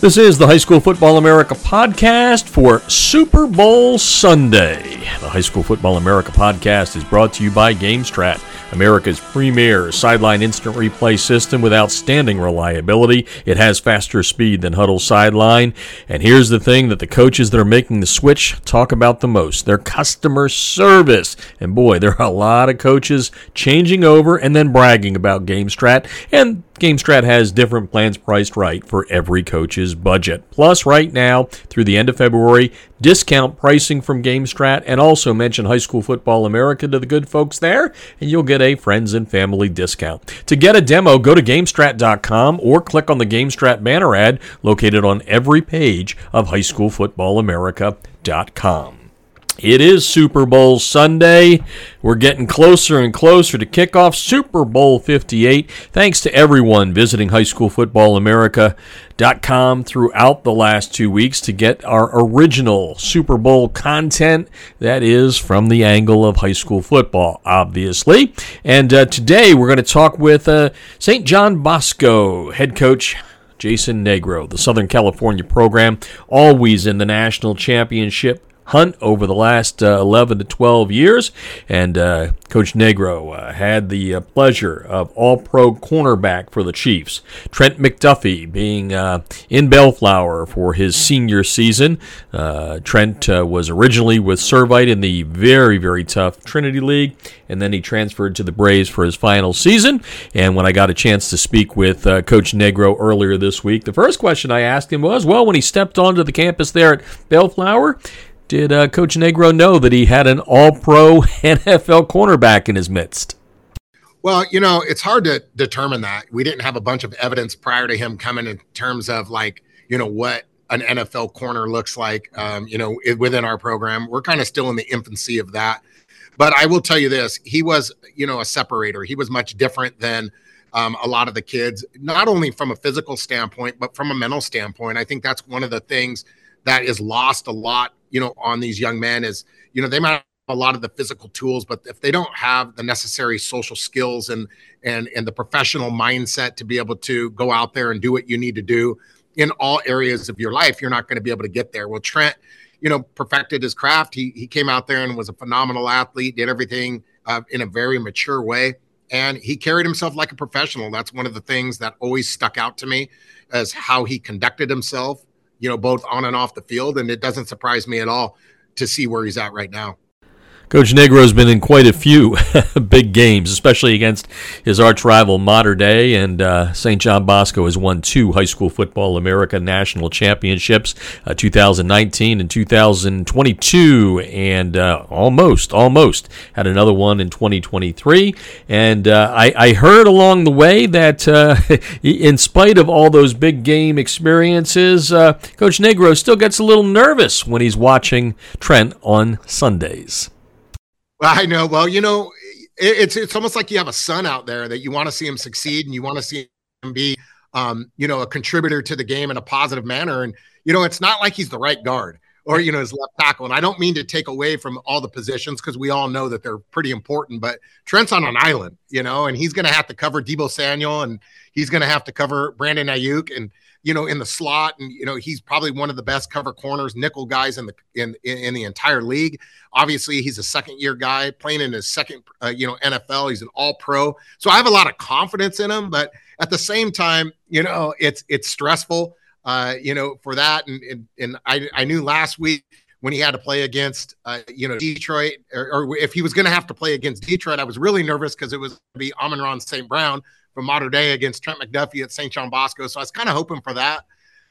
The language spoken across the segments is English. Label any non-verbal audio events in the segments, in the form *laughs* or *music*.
This is the High School Football America podcast for Super Bowl Sunday. The High School Football America podcast is brought to you by GameStrat, America's premier sideline instant replay system with outstanding reliability. It has faster speed than Hudl Sideline. And here's the thing that the coaches that are making the switch talk about the most their customer service. And boy, there are a lot of coaches changing over and then bragging about GameStrat. And GameStrat has different plans priced right for every coach's budget. Plus, right now, through the end of February, discount pricing from GameStrat and also mention High School Football America to the good folks there, and you'll get a friends and family discount. To get a demo, go to GameStrat.com or click on the GameStrat banner ad located on every page of HighSchoolFootballAmerica.com. It is Super Bowl Sunday. We're getting closer and closer to kickoff Super Bowl 58. Thanks to everyone visiting highschoolfootballamerica.com throughout the last two weeks to get our original Super Bowl content. That is from the angle of high school football, obviously. And uh, today we're going to talk with uh, St. John Bosco head coach Jason Negro, the Southern California program, always in the national championship hunt over the last uh, 11 to 12 years. And uh, Coach Negro uh, had the uh, pleasure of all pro cornerback for the Chiefs. Trent McDuffie being uh, in Bellflower for his senior season. Uh, Trent was originally with Servite in the very, very tough Trinity League, and then he transferred to the Braves for his final season. And when I got a chance to speak with Coach Negro earlier this week, the first question I asked him was, well, when he stepped onto the campus there at Bellflower, did uh, Coach Negro know that he had an all pro *laughs* NFL cornerback in his midst? Well, you know, it's hard to determine that. We didn't have a bunch of evidence prior to him coming in terms of like, you know, what an NFL corner looks like, um, you know, within our program. We're kind of still in the infancy of that. But I will tell you this he was, you know, a separator. He was much different than um, a lot of the kids, not only from a physical standpoint, but from a mental standpoint. I think that's one of the things that is lost a lot you know, on these young men is, you know, they might have a lot of the physical tools, but if they don't have the necessary social skills and and and the professional mindset to be able to go out there and do what you need to do in all areas of your life, you're not going to be able to get there. Well, Trent, you know, perfected his craft. He he came out there and was a phenomenal athlete, did everything uh, in a very mature way and he carried himself like a professional. That's one of the things that always stuck out to me as how he conducted himself you know, both on and off the field. And it doesn't surprise me at all to see where he's at right now. Coach Negro's been in quite a few *laughs* big games, especially against his arch rival Mater Dei, and uh, St. John Bosco has won two High School Football America National Championships, uh, 2019 and 2022, and uh, almost, almost had another one in 2023. And uh, I, I, heard along the way that, uh, *laughs* in spite of all those big game experiences, uh, Coach Negro still gets a little nervous when he's watching Trent on Sundays. I know. Well, you know, it, it's it's almost like you have a son out there that you want to see him succeed and you want to see him be, um, you know, a contributor to the game in a positive manner. And you know, it's not like he's the right guard or you know his left tackle. And I don't mean to take away from all the positions because we all know that they're pretty important. But Trent's on an island, you know, and he's going to have to cover Deebo Samuel and he's going to have to cover Brandon Aiyuk and you know, in the slot, and you know, he's probably one of the best cover corners, nickel guys in the in in the entire league. Obviously, he's a second year guy playing in his second, uh, you know, NFL. He's an All Pro, so I have a lot of confidence in him. But at the same time, you know, it's it's stressful, uh, you know, for that. And and, and I I knew last week when he had to play against, uh, you know, Detroit, or, or if he was going to have to play against Detroit, I was really nervous because it was going to be Amon-Ra St. Brown from Mater Dei against Trent McDuffie at St. John Bosco. So I was kind of hoping for that,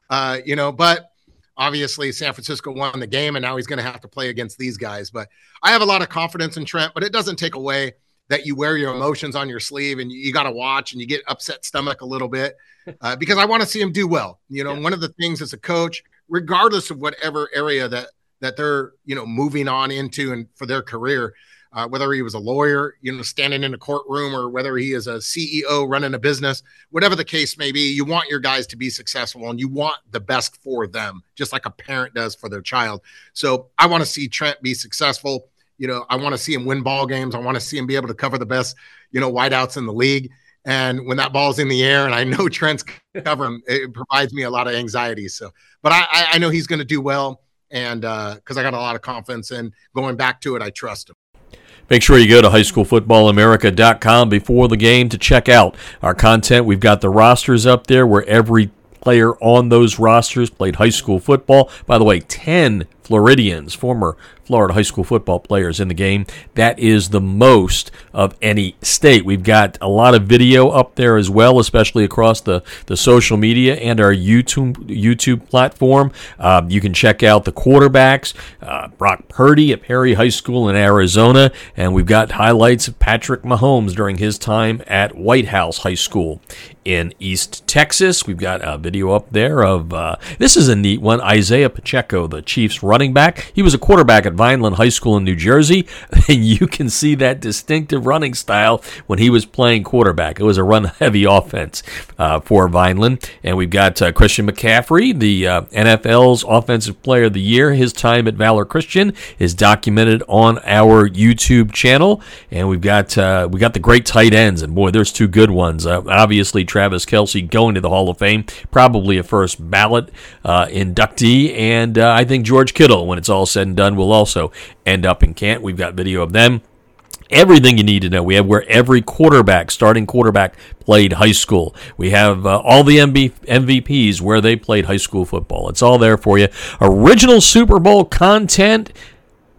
uh, you know, but obviously San Francisco won the game and now he's going to have to play against these guys. But I have a lot of confidence in Trent, but it doesn't take away that you wear your emotions on your sleeve and you, you got to watch and you get upset stomach a little bit *laughs* uh, because I want to see him do well. You know, yeah. one of the things as a coach, regardless of whatever area that that they're you know moving on into and for their career, uh, whether he was a lawyer, you know, standing in a courtroom, or whether he is a CEO running a business, whatever the case may be, you want your guys to be successful and you want the best for them, just like a parent does for their child. So I want to see Trent be successful. You know, I want to see him win ball games. I want to see him be able to cover the best, you know, wideouts in the league. And when that ball's in the air and I know *laughs* Trent's covering, it provides me a lot of anxiety. So, but I, I know he's going to do well. And because uh, I got a lot of confidence in going back to it, I trust him. Make sure you go to highschoolfootballamerica.com before the game to check out our content. We've got the rosters up there where every player on those rosters played high school football. By the way, 10 Floridians, former Florida high school football players in the game. That is the most of any state. We've got a lot of video up there as well, especially across the, the social media and our YouTube YouTube platform. Um, you can check out the quarterbacks, uh, Brock Purdy at Perry High School in Arizona, and we've got highlights of Patrick Mahomes during his time at Whitehouse High School in East Texas. We've got a video up there of uh, this is a neat one. Isaiah Pacheco, the Chiefs running back. He was a quarterback at Vineland High School in New Jersey, *laughs* and you can see that distinctive running style when he was playing quarterback. It was a run-heavy offense uh, for Vineland, and we've got uh, Christian McCaffrey, the uh, NFL's Offensive Player of the Year. His time at Valor Christian is documented on our YouTube channel, and we've got uh, we got the great tight ends, and boy, there's two good ones. Uh, obviously. Travis Kelce going to the Hall of Fame, probably a first ballot uh, inductee. And I think George Kittle, when it's all said and done, will also end up in Kent. We've got video of them everything you need to know. We have where every quarterback, starting quarterback, played high school. We have uh, all the MB- MVPs where they played high school football. It's all there for you. Original Super Bowl content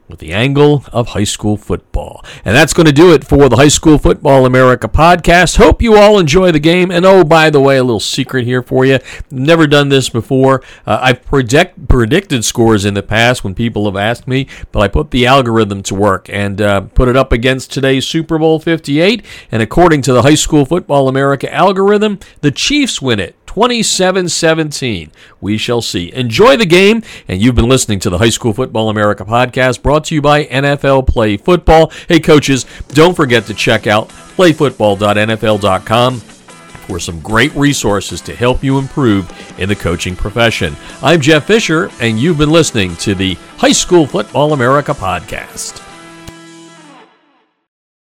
with the angle of high school football. And that's going to do it for the High School Football America podcast. Hope you all enjoy the game. And oh, by the way, a little secret here for you. Never done this before. Uh, I've predict, predicted scores in the past when people have asked me, but I put the algorithm to work and uh, put it up against today's Super Bowl 58. And according to the High School Football America algorithm, the Chiefs win it 27 17. We shall see. Enjoy the game. And you've been listening to the High School Football America podcast brought to you by NFL Play Football. Hey, coaches, don't forget to check out playfootball.nfl.com for some great resources to help you improve in the coaching profession. I'm Jeff Fisher, and you've been listening to the High School Football America podcast.